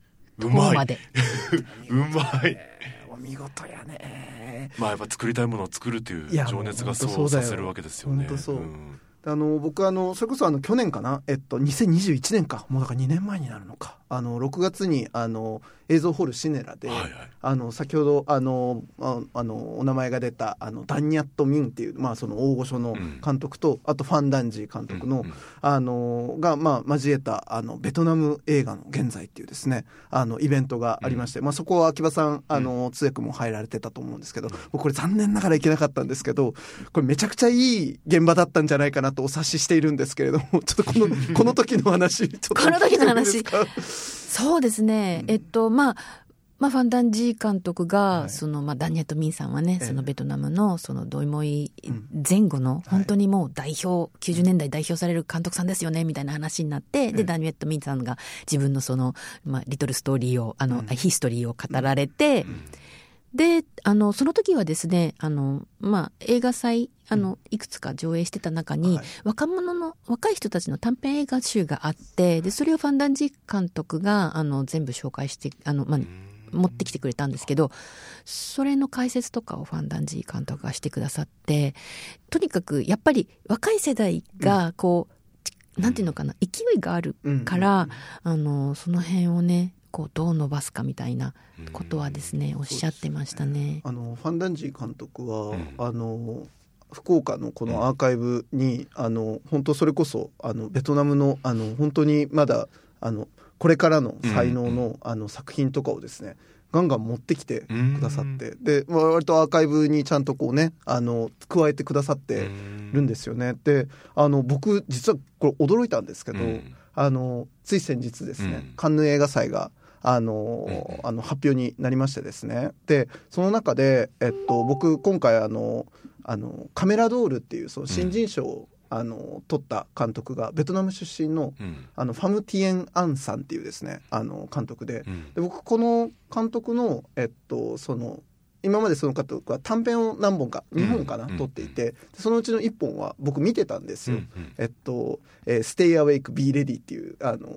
と。ころまで。うまい。お見事やね。まあ、やっぱ作りたいものを作るという情熱がそうさせるわけですよね。本当そうんあの僕あのそれこそあの去年かな？えっと2021年か。もうだから2年前になるのか。あの6月にあの映像ホールシネラで、はいはい。あの先ほどあのああのお名前が出たあのダンニャット・ミンっていう、まあ、その大御所の監督と、あとファン・ダンジー監督の,、うんうんあのが、まあ、交えたあのベトナム映画の現在っていうですねあのイベントがありまして、まあ、そこは秋葉さんあの通訳も入られてたと思うんですけど、僕これ残念ながら行けなかったんですけどこれめちゃくちゃいい現場だったんじゃないかなとお察ししているんですけれどもちょっとこの この時の話ちょっとこの時の話そうですね。えっと、まあ、まあ、ファンダンジー監督が、はい。その、まあ、ダニエット・ミンさんはね、ええ。そのベトナムの、その、ドイモイん。前後の、本当にもう代表、90年代代表される監督さんですよね、みたいな話になって、で、ダニエット・ミンさんが自分のその、まあ、リトルストーリーを、あの、ヒストリーを語られて、で、あの、その時はですね、あの、まあ、映画祭、あの、いくつか上映してた中に、はい。若者の、若い人たちの短編映画集があって、で、それをファンダンジー監督が、あの、全部紹介して、あの、まあ、持ってきてくれたんですけど、それの解説とかをファンダンジー監督がしてくださって、とにかくやっぱり若い世代がこう、なんていうのかな、勢いがあるから、あの、その辺をね、こう、どう伸ばすかみたいなことはですね、おっしゃってましたね。あのファンダンジー監督は、うん。あの福岡のこのアーカイブに、あの本当それこそあのベトナムのあの本当にまだあのこれからの才能の,、あの作品とかをですねガンガン持ってきてくださって、でまあ割とアーカイブにちゃんとこうねあの加えてくださってるんですよね。であの僕実はこれ驚いたんですけど、うん。あのつい先日ですね、うん。カンヌ映画祭があの、うんあの発表になりましてですね。でその中で、えっと、僕今回あのあのカメラドールっていうその新人賞を、あの取った監督がベトナム出身のうん。あのファム・ティエン・アンさんっていうですねあの監督で。うん。で僕この監督の、えっと、その今までその監督は短編を何本か2本かな、うん。撮っていてでそのうちの1本は僕見てたんですよ。うんえっと、えー、Stay Awake Be Ready っていう、あの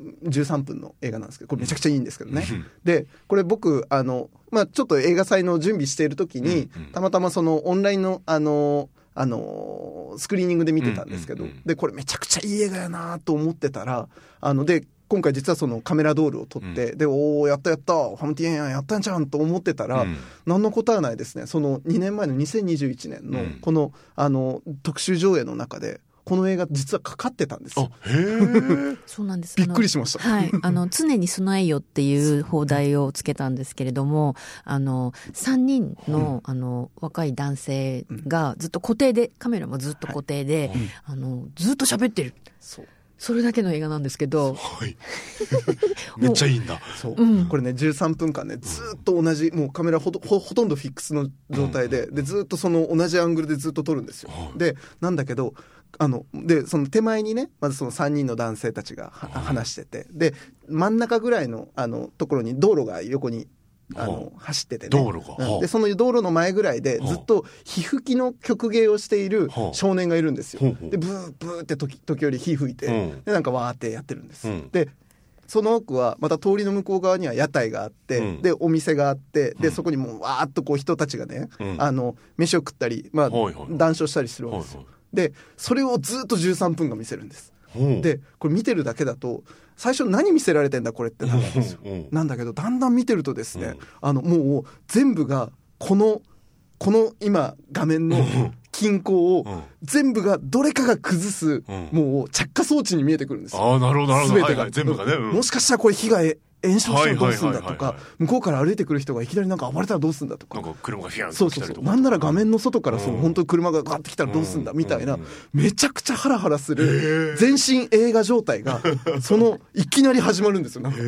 ー、13分の映画なんですけど、これめちゃくちゃいいんですけどね。で、これ僕、あの、まあちょっと映画祭の準備している時に、たまたまそのオンラインの、あのーあのースクリーニングで見てたんですけど、で、これめちゃくちゃいい映画やなと思ってたら、あの、で、今回実はそのカメラドールを撮って、で、おおやったやった、ファムティエンやったんじゃんと思ってたら、うん何のことはないですねその2年前の2021年のうんこの,、あの特集上映の中でこの映画実はかかってたんですあよ。そうなんです。びっくりしました。はい。あの、常に備えよっていう放題をつけたんですけれども、あの、3人の、あの、若い男性がずっと固定で、カメラもずっと固定で、あの、ずっと喋ってる。そうそれだけの映画なんですけど、はい。めっちゃいいんだ。そう、うん。これね13分間ねずーっと同じもうカメラほとほほとんどフィックスの状態で,、でずーっとその同じアングルでずっと撮るんですよ。はい。でなんだけどあのでその手前にねまずその3人の男性たちがは話しててで真ん中ぐらいのあのところに道路が横にあはの走っててね。道路が。でその道路の前ぐらいではあずっと皮膚機の曲芸をしているはあ少年がいるんですよ。でブーブーって時時折火吹いてうん。でなんかわーってやってるんですうん。でその奥はまた通りの向こう側には屋台があって、うん。でお店があってでうん。そこにもうわーっとこう人たちがね、うん。あの飯を食ったり、まあ談笑したりするわけですよ、でそれをずっと13分間見せるんです。でこれ見てるだけだと最初何見せられてんだこれってなるんですよ。なんだけどだんだん見てるとですね、うん。あのもう全部がこのこの今画面の均衡をうん。全部がどれかが崩す、うん。もう着火装置に見えてくるんですよ。ああなるほどなるほど。全てが、全部がねうん。もしかしたらこれ被害炎症したらどうするんだとか向こうから歩いてくる人がいきなりなんか暴れたらどうするんだとか。なんか車がフィアンそうそうそう。なんなら画面の外からそのうん本当に車がガーって来たらどうするんだみたいな。うん。めちゃくちゃハラハラする全身映画状態がそのいきなり始まるんですよ。なんか。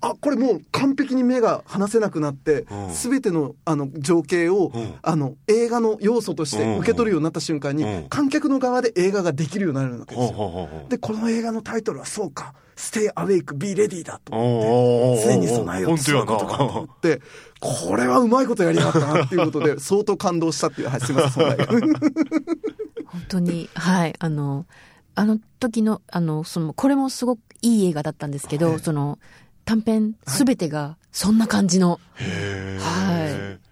あこれもう完璧に目が離せなくなってうん。全てのあの情景をうん。あの映画の要素として受け取るようになった瞬間にうん。観客の側で映画ができるようになるわけですよ。でこの映画のタイトルはそうか「Stay Awake Be Ready」だとおーおーおーおー常に備えようとすることかと思ってこれはうまいことやりやがったなっていうことで 相当感動したっていうはいすいません本当に、はい、あの、あの時の、あの、その、これもすごくいい映画だったんですけど、その、短編すべてがそんな感じの、へえはい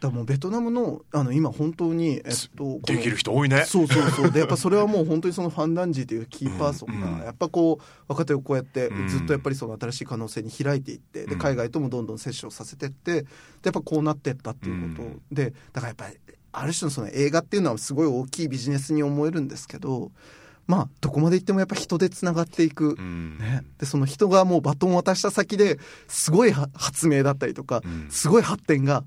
だもうベトナムのあの今本当に、えっと、できる人多いね。そうそうそう。でやっぱそれはもう本当にそのファンダンジーというキーパーソンうんうん。がやっぱこう若手をこうやってうん。ずっとやっぱりその新しい可能性に開いていってでうん。海外ともどんどん接触させてってでやっぱこうなってったっていうこと。うん。でだからやっぱりある種のその映画っていうのはすごい大きいビジネスに思えるんですけどまあどこまで行ってもやっぱ人でつながっていく。うん。ね、でその人がもうバトンを渡した先ですごいは発明だったりとか、うん。すごい発展が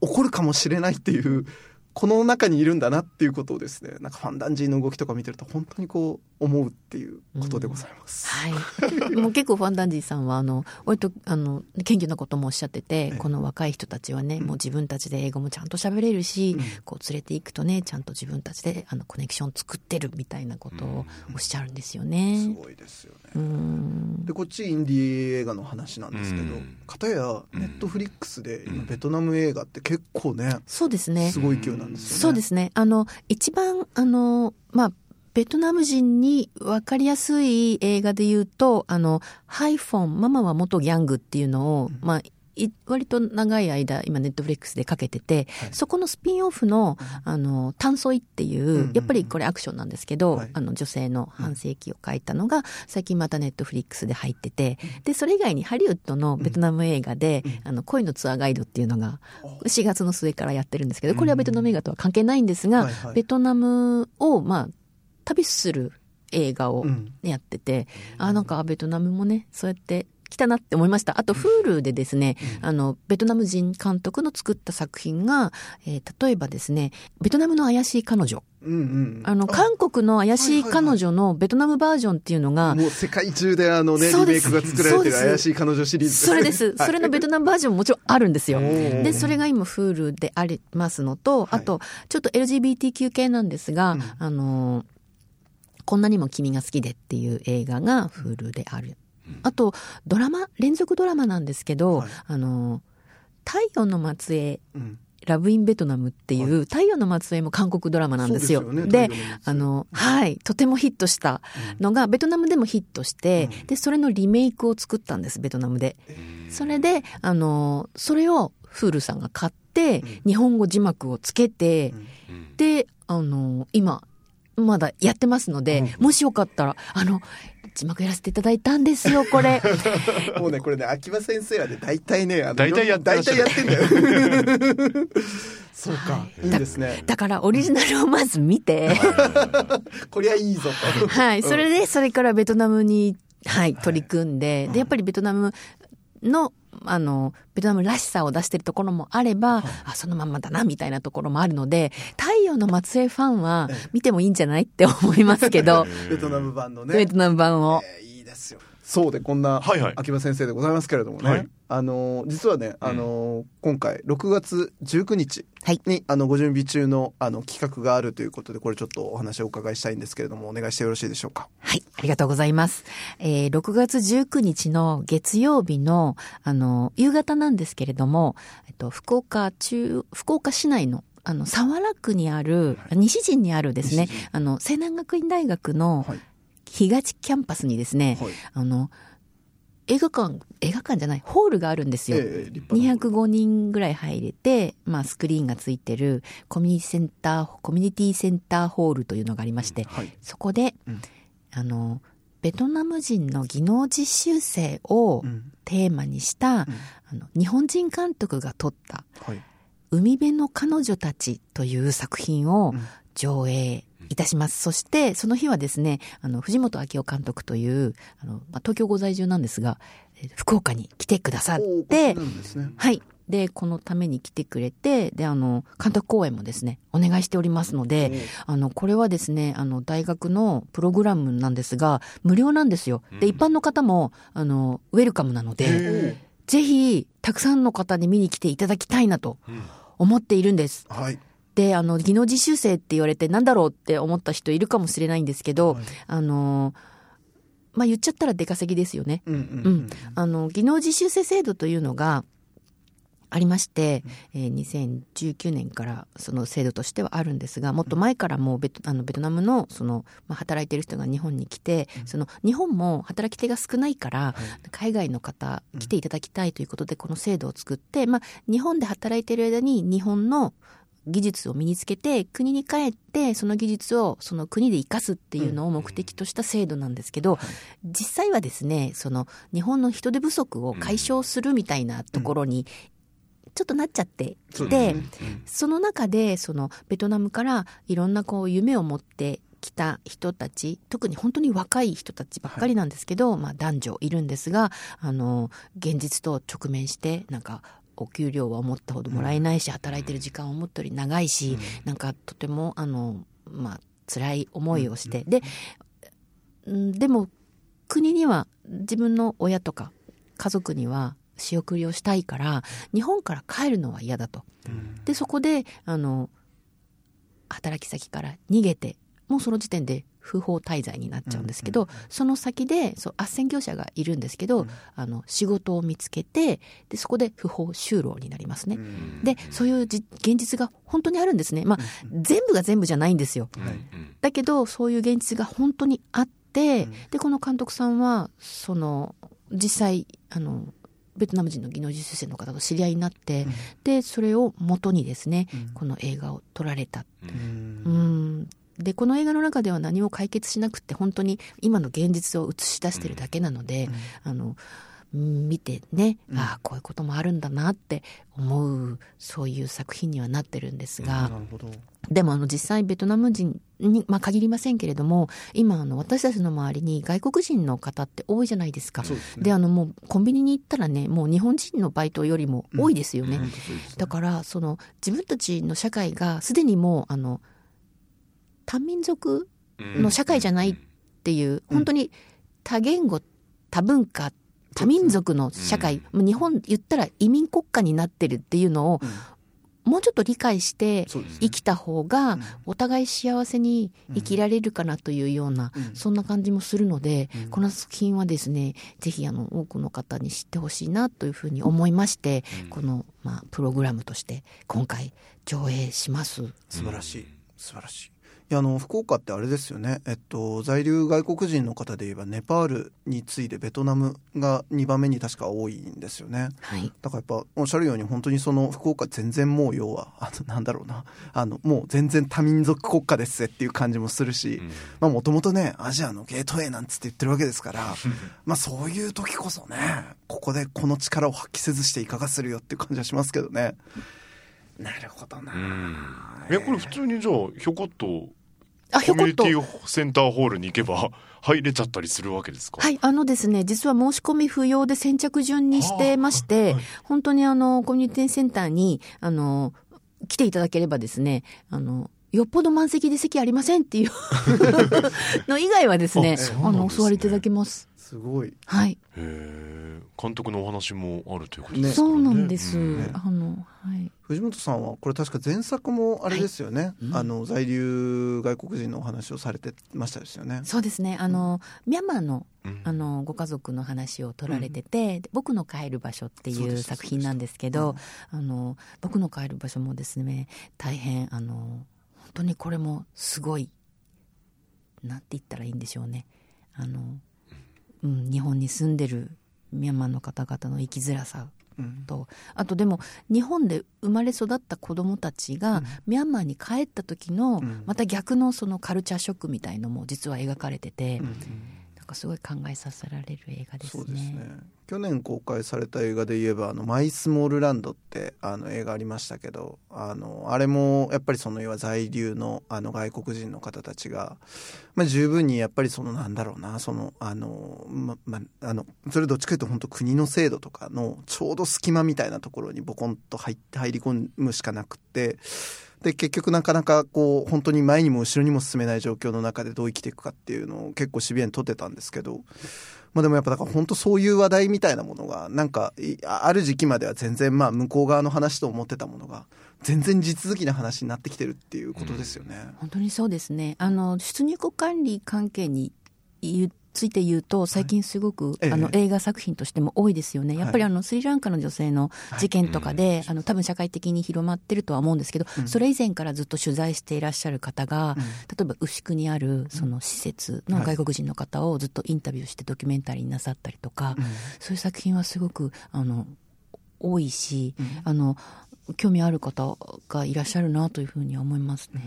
起こるかもしれないっていうこの中にいるんだなっていうことをですねなんかファンダンジーの動きとか見てると本当にこう思うっていうことでございます。はい。もう結構ファンダンジーさんは、あの、割と、あの、謙虚なこともおっしゃっててええ、この若い人たちはね、もう自分たちで英語もちゃんと喋れるし、こう連れていくとね、ちゃんと自分たちで、あの、コネクション作ってるみたいなことをおっしゃるんですよすね。ごいですよね。うん。でこっちインディー映画の話なんですけど、うん片やネットフリックスで今ベトナム映画って結構ねそうですねす。ごい勢いなんですよね。そうですね。あの、一番、あの、まあ、ベトナム人に分かりやすい映画で言うと、あの、ハイフォン、ママは元ギャングっていうのを、まあ、い割と長い間、今、ネットフリックスでかけてて、そこのスピンオフの、あの、炭素イっていう、やっぱりこれアクションなんですけど、はい。あの、女性の半世紀を書いたのが、最近またネットフリックスで入ってて、で、それ以外にハリウッドのベトナム映画で、あの、恋のツアーガイドっていうのが、4月の末からやってるんですけど、これはベトナム映画とは関係ないんですが、はいはい。ベトナムを、まあ、旅する映画をうん。やってて、あ、なんかベトナムもね、そうやって来たなって思いました。あと、Hulu でですね、あの、ベトナム人監督の作った作品が、えー例えばですね、ベトナムの怪しい彼女。うんうん。あの、韓国の怪しい彼女のベトナムバージョンっていうのが、もう世界中であのね、リメイクが作られてる怪しい彼女シリーズ。それです。はいそれのベトナムバージョンももちろんあるんですよ。で、それが今、Hulu でありますのと、はいあと、ちょっと LGBTQ 系なんですが、うんあのー、こんなにも君が好きでっていう映画が Hulu である。あと、ドラマ、連続ドラマなんですけど、はい。あのー、太陽の末裔、うん。ラブインベトナムっていう、太陽の末裔も韓国ドラマなんですよ。でね。あの、はい、とてもヒットしたのが、ベトナムでもヒットして、で、それのリメイクを作ったんです、ベトナムで。それで、あの、それをフールさんが買って、日本語字幕をつけて、で、あの、今、まだやってますので、もしよかったら、あの、字幕やらせていただいたんですよ、これ。もうね、これね、秋葉先生はね、大体ね、あの大体や大やってんだよ。そうか、いいですね。だから、オリジナルをまず見て、こりゃいいぞと。はい。それで、それからベトナムに、はい、取り組んで、で、やっぱりベトナムの、あの、ベトナムらしさを出してるところもあれば、あ、そのまんまだな、みたいなところもあるので、太陽の末裔ファンは見てもいいんじゃないって思いますけど、ベトナム版のね。ベトナム版を。えーいいですよ。そうで、こんなはいはい秋葉先生でございますけれどもね。はいあのー、実はね、あのー今回、6月19日はい。に、あの、ご準備中の、あの、企画があるということで、これちょっとお話をお伺いしたいんですけれども、お願いしてよろしいでしょうか？はい、ありがとうございます。えー6月19日の月曜日の、あの、夕方なんですけれども、えっと、福岡中、福岡市内の、あの、沢良区にある、西陣にあるですねあの、西南学院大学のはい東キャンパスにですね、はい。あの、映画館、映画館じゃない、ホールがあるんですよ。ええ立派な205人ぐらい入れて、まあ、スクリーンがついてるコミュニティセンター、コミュニティセンターホールというのがありまして、はい。そこで、うん。あの、ベトナム人の技能実習生をうん。テーマにした、あの日本人監督が撮ったはい。海辺の彼女たちという作品をうん。上映いたします。そして、その日はですね、あの、藤本明夫監督という、あの、まあ、東京ご在住なんですが、えー福岡に来てくださってね。はい。で、このために来てくれて、で、あの、監督公演もですね、お願いしておりますので、あの、これはですね、あの、大学のプログラムなんですが、無料なんですよ。で、一般の方も、あの、ウェルカムなので、へぜひ、たくさんの方に見に来ていただきたいなと思っているんです。ーはい。で、あの、技能実習生って言われてなんだろうって思った人いるかもしれないんですけど、はい。あの、まあ、言っちゃったら出稼ぎですよね。うんううんん。あの、技能実習生制度というのがありまして、えー2019年からその制度としてはあるんですが、もっと前からもうベトあのベトナムのその、まあ、働いてる人が日本に来て、その日本も働き手が少ないから、海外の方来ていただきたいということでこの制度を作って、まあ、日本で働いてる間に日本の技術を身につけて国に帰ってその技術をその国で生かすっていうのを目的とした制度なんですけど、実際はですねその日本の人手不足を解消するみたいなところにちょっとなっちゃってそういて、その中でそのベトナムからいろんなこう夢を持ってきた人たち特に本当に若い人たちばっかりなんですけど、まあ、男女いるんですがあの現実と直面してなんかお給料は思ったほどもらえないし、働いてる時間は思ったより長いし、なんかとてもあの、まあ辛い思いをして、でうん。でも国には自分の親とか家族には仕送りをしたいから日本から帰るのは嫌だと。でそこであの働き先から逃げてもうその時点で不法滞在になっちゃうんですけど、その先でそう斡旋業者がいるんですけど、あの仕事を見つけてでそこで不法就労になりますね。でそういうじ現実が本当にあるんですね。まあ、全部が全部じゃないんですよ。はい。だけどそういう現実が本当にあって、うん。でこの監督さんはその実際あのベトナム人の技能実習生の方と知り合いになって、うん。でそれを元にですね、うん。この映画を撮られた。うん。うんでこの映画の中では何も解決しなくて本当に今の現実を映し出してるだけなので、あのうん見てね、うん。ああこういうこともあるんだなって思うそういう作品にはなってるんですが、なるほど。でもあの実際ベトナム人に、まあ、限りませんけれども今あの私たちの周りに外国人の方って多いじゃないですか。ですね。であのもうコンビニに行ったらねもう日本人のバイトよりも多いですよね。うですねだからその自分たちの社会がすでにもうあの多民族の社会じゃないっていう、本当に多言語多文化多民族の社会、もう日本言ったら移民国家になってるっていうのをもうちょっと理解して生きた方がうん。お互い幸せに生きられるかなというような、うん。そんな感じもするので、うん。この作品はですねぜひあの多くの方に知ってほしいなというふうに思いまして、この、まあ、プログラムとして今回上映します。素晴らしい。素晴らしいいやあの福岡ってあれですよね、えっと、在留外国人の方で言えばネパールに次いでベトナムが2番目に確か多いんですよね。はい。だからやっぱおっしゃるように本当にその福岡全然もう要はあのなんだろうな。あのもう全然多民族国家ですぜっていう感じもするしまあもともとねアジアのゲートウェイなんつって言ってるわけですから まあそういう時こそねここでこの力を発揮せずしていかがするよっていう感じはしますけどね。なるほどな、うん。えこれ普通にじゃあひょこっとコミュニティセンターホールに行けば入れちゃったりするわけですか？はい、あのですね、実は申し込み不要で先着順にしてまして、本当にあの、コミュニティセンターに、あの、来ていただければですね、あの、よっぽど満席で席ありませんっていう の以外はですねあそう、なんあの、お座りいただけます。すごい。はい。へえ監督のお話もあるということですかそうなんです。うん。あの、はい。藤本さんはこれ確か前作もあれですよね、うん。あの在留外国人のお話をされてましたですよね。そうですね。あの、ミャンマーの、うん。あの、ご家族の話を取られてて、で僕の帰る場所っていう作品なんですけど、あの、僕の帰る場所もですね、大変、あの、本当にこれもすごい、なんて言ったらいいんでしょうね。あの、うん、日本に住んでるミャンマーの方々の生きづらさうん。と。あとでも日本で生まれ育った子どもたちが、ミャンマーに帰った時の、うん。また逆のそのカルチャーショックみたいのも実は描かれてて、うんかすごい考えさせられる映画ですね。そうですね去年公開された映画で言えば「あのマイ・スモールランド」ってあの映画ありましたけどあのあれもやっぱりその要は在留のあの外国人の方たちが、まあ、十分にやっぱりそのなんだろうなそのあの、ままあのそれどっちかというと本当国の制度とかのちょうど隙間みたいなところにボコンと入って入り込むしかなくって。で結局なかなかこう本当に前にも後ろにも進めない状況の中でどう生きていくかっていうのを結構シビアに取ってたんですけどまあでもやっぱだから本当そういう話題みたいなものがなんかある時期までは全然まあ向こう側の話と思ってたものが全然地続きな話になってきてるっていうことですよね。本当にそうですね。あの出入国管理関係に言ついて言うと最近すごく、ええ。あの映画作品としても多いですよね。やっぱりあのスリランカの女性の事件とかで、あの多分社会的に広まってるとは思うんですけど、うん。それ以前からずっと取材していらっしゃる方が、うん。例えば牛久にあるその施設の外国人の方をずっとインタビューしてドキュメンタリーになさったりとか、うん。そういう作品はすごくあの多いし、うん。あの興味ある方がいらっしゃるなというふうに思いますね。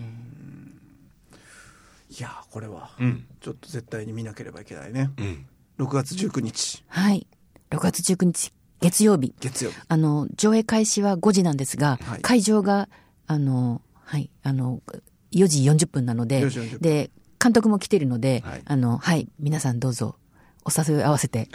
いやーこれはうんちょっと絶対に見なければいけないね。うん6月19日はい。6月19日、月曜日。月曜日。あの、上映開始は5時なんですが、はい会場が、あの、はい、あの、4時40分なので4時40分、で、監督も来てるので、はいあの、はい、皆さんどうぞ、お誘い合わせて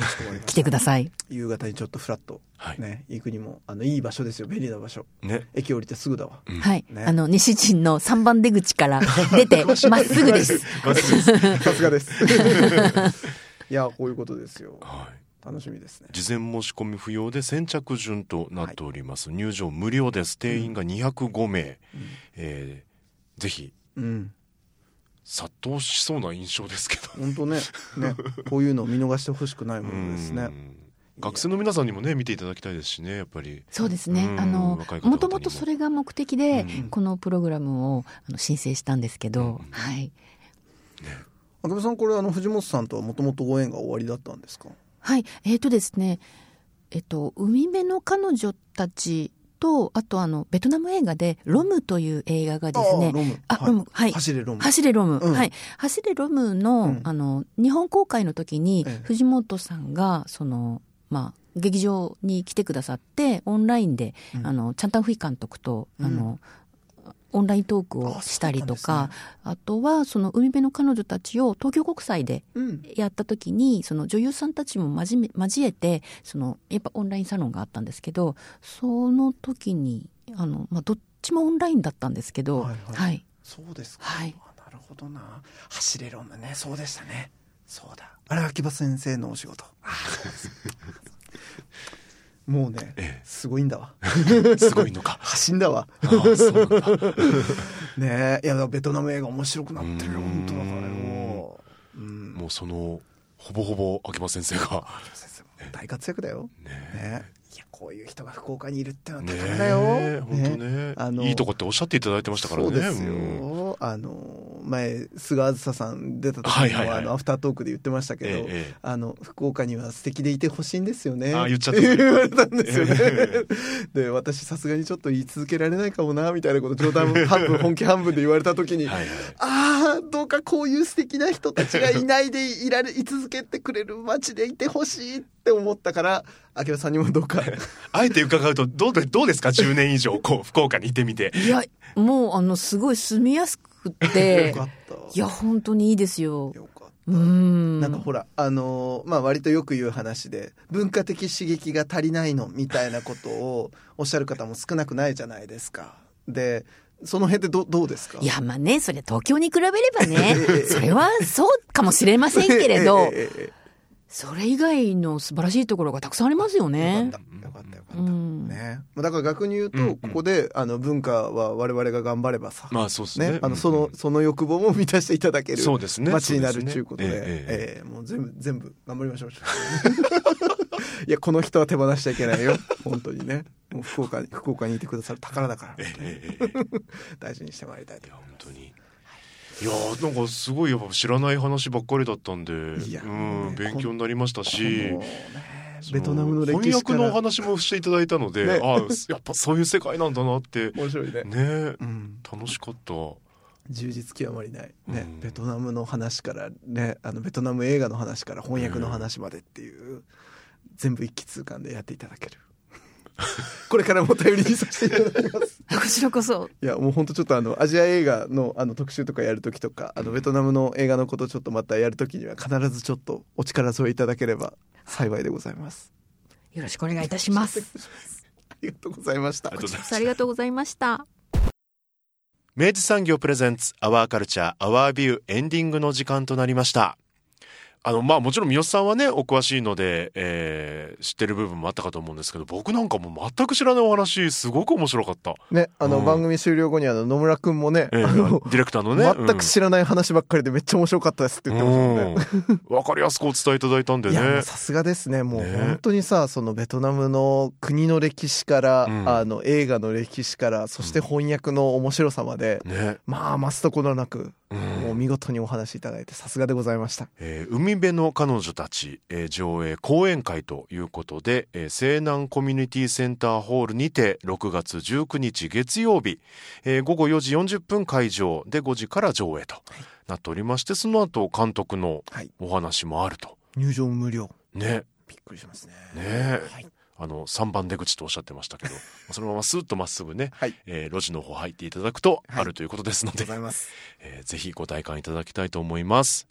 来てください。夕方にちょっとフラッとはい。ね、行くにもあのいい場所ですよ。便利な場所。ね。駅降りてすぐだわ、うん。はい、ね。あの、西陣の3番出口から 出て、まっすぐです。まずですさすがです。いやこういうことですよ。はい。楽しみですね。事前申し込み不要で先着順となっております、入場無料です定員が205名、えーぜひ。うん殺到しそうな印象ですけど。本当ね。ね。こういうのを見逃してほしくないものですね。うん。学生の皆さんにもね見ていただきたいですしねやっぱり。そうですね。う。んあのも。もともとそれが目的で、うん。このプログラムをあの申請したんですけど、うんはい。秋葉さんこれあの藤本さんとはもともとご縁が終わりだったんですか？はい。えーとですね。えっと海辺の彼女たちとあとあのベトナム映画で「ロム」という映画がですねあロム。あロムはい。走れロム。走れロム、うん。はい。走れロムの、うん。あの、日本公開の時にええ、藤本さんが、その、まあ、劇場に来てくださって、オンラインで、うん。あの、チャンタンフィ監督と、うん。あの、オンライントークをしたりとか、あとは、その、海辺の彼女たちを東京国際でうん。やった時に、その女優さんたちも交えて、その、やっぱオンラインサロンがあったんですけど、その時に、あの、まあ、どっちもオンラインだったんですけど、はいはい。はい。そうですか、はい。あなるほどな。走れロムね。そうでしたね。そうだ。あれ秋葉先生のお仕事。あそうですもうね、ええ。すごいんだわ。すごいのか。走んだわ。ああそうなんだ。ねえいやベトナム映画面白くなってるようん。本当だからよ。うん。もうそのほぼほぼ秋葉先生が。秋葉先生も大活躍だよ。ねねいやこういう人が福岡にいるってのはね宝だよ、え本当ね。あのいいとこっておっしゃっていただいてましたからねそうですよ、うん。あの前菅あずささん出た時にも、はいはいはい。あのアフタートークで言ってましたけど、ええええ。あの福岡には素敵でいてほしいんですよね。あ言っちゃった。言われたんですよね、えで私さすがにちょっと言い続けられないかもなみたいなこと冗談半分本気半分で言われた時に、はいはい。ああどうかこういう素敵な人たちがいないでいられい続けてくれる街でいてほしいって思ったから秋葉さんにもどうか あえて伺うとどうでどうですか？10年以上こう福岡にいてみて。いや、もう、あの、すごい住みやすくて。よ、かった。いや、本当にいいですよ。よかった。うん。なんかほら、あのーまあ割とよく言う話で、文化的刺激が足りないのみたいなことをおっしゃる方も少なくないじゃないですか。で、その辺ってどどうですか？いや、まあね、それ東京に比べればね。ええ、それはそうかもしれませんけれど、えええええそれ以外の素晴らしいところがたくさんありますよえねよ。かった。よかったよかった。うん。ね。まあだから逆に言うと、うんうんここで、あの、文化は我々が頑張ればさ、まあそうですねね、あの、うんその、その欲望も満たしていただけるそうですね街になるということで、ええええもう全部、全部頑張りましょう。いや、この人は手放しちゃいけないよ。本当にね。もう福岡に、福岡にいてくださる宝だから、ええええええ 大事にしてまいりたいといや本当にいやーなんかすごいやっぱ知らない話ばっかりだったんでいやうんね勉強になりましたしベトナムの歴翻訳史からのお話もしていただいたので、ね。あやっぱそういう世界なんだなって面白いね。ねうん。楽しかった。充実極まりない、ねうん。ベトナムの話からねあのベトナム映画の話から翻訳の話までっていう、全部一気通貫でやっていただける これからも頼りにさせていただきますこちらこそ。いやもうほんとちょっとあのアジア映画のあの特集とかやるときとかあのベトナムの映画のことちょっとまたやるときには必ずちょっとお力添えいただければ幸いでございますよろしくお願いいたします。ありがとうございましたありがとうございますありがとうございました。明治産業プレゼンツアワーカルチャーアワービューエンディングの時間となりましたあのまあもちろん三好さんはねお詳しいので、えー知ってる部分もあったかと思うんですけど僕なんかもう全く知らないお話すごく面白かった、ねあの、うん。番組終了後にあの野村くんもね、えーあのディレクターのね全く知らない話ばっかりでめっちゃ面白かったですって言ってましたもんね。うん。わかりやすくお伝えいただいたんでね。うさすがですね。もうね。本当にさそのベトナムの国の歴史から、うん。あの映画の歴史からそして翻訳の面白さまで、ね、まあ増すところなく、うんもう見事にお話しいただいてさすがでございました。えー海辺の彼女たち、えー上映講演会ということで、えー西南コミュニティセンターホールにて6月19日月曜日、えー午後4時40分会場で5時から上映となっておりましてその後監督のはい。お話もあると。入場無料。ね。びっくりしますね。ね。はい、あの3番出口とおっしゃってましたけど そのままスーッとまっすぐね、はいえー路地の方入っていただくとはいあるということですので、ございますえーぜひご体感いただきたいと思います。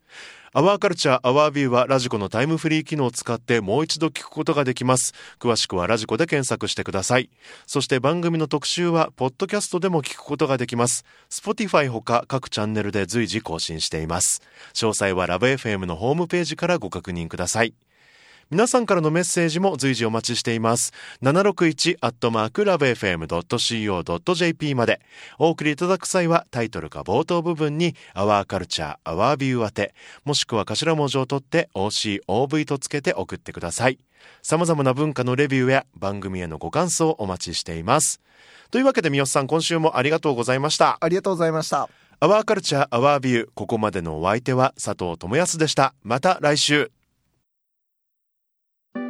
アワーカルチャーアワービューはラジコのタイムフリー機能を使ってもう一度聞くことができます。詳しくはラジコで検索してください。そして番組の特集はポッドキャストでも聞くことができます。Spotify ほか各チャンネルで随時更新しています。詳細はラブ f m のホームページからご確認ください。皆さんからのメッセージも随時お待ちしています。761アットマークラブ FM.co.jp まで。お送りいただく際はタイトルか冒頭部分に Our Culture, Our View 宛て、もしくは頭文字を取って OCOV とつけて送ってください。様々な文化のレビューや番組へのご感想をお待ちしています。というわけで三好さん今週もありがとうございました。ありがとうございましたアワーカルチャーアワービューここまでのお相手は佐藤智康でしたまた来週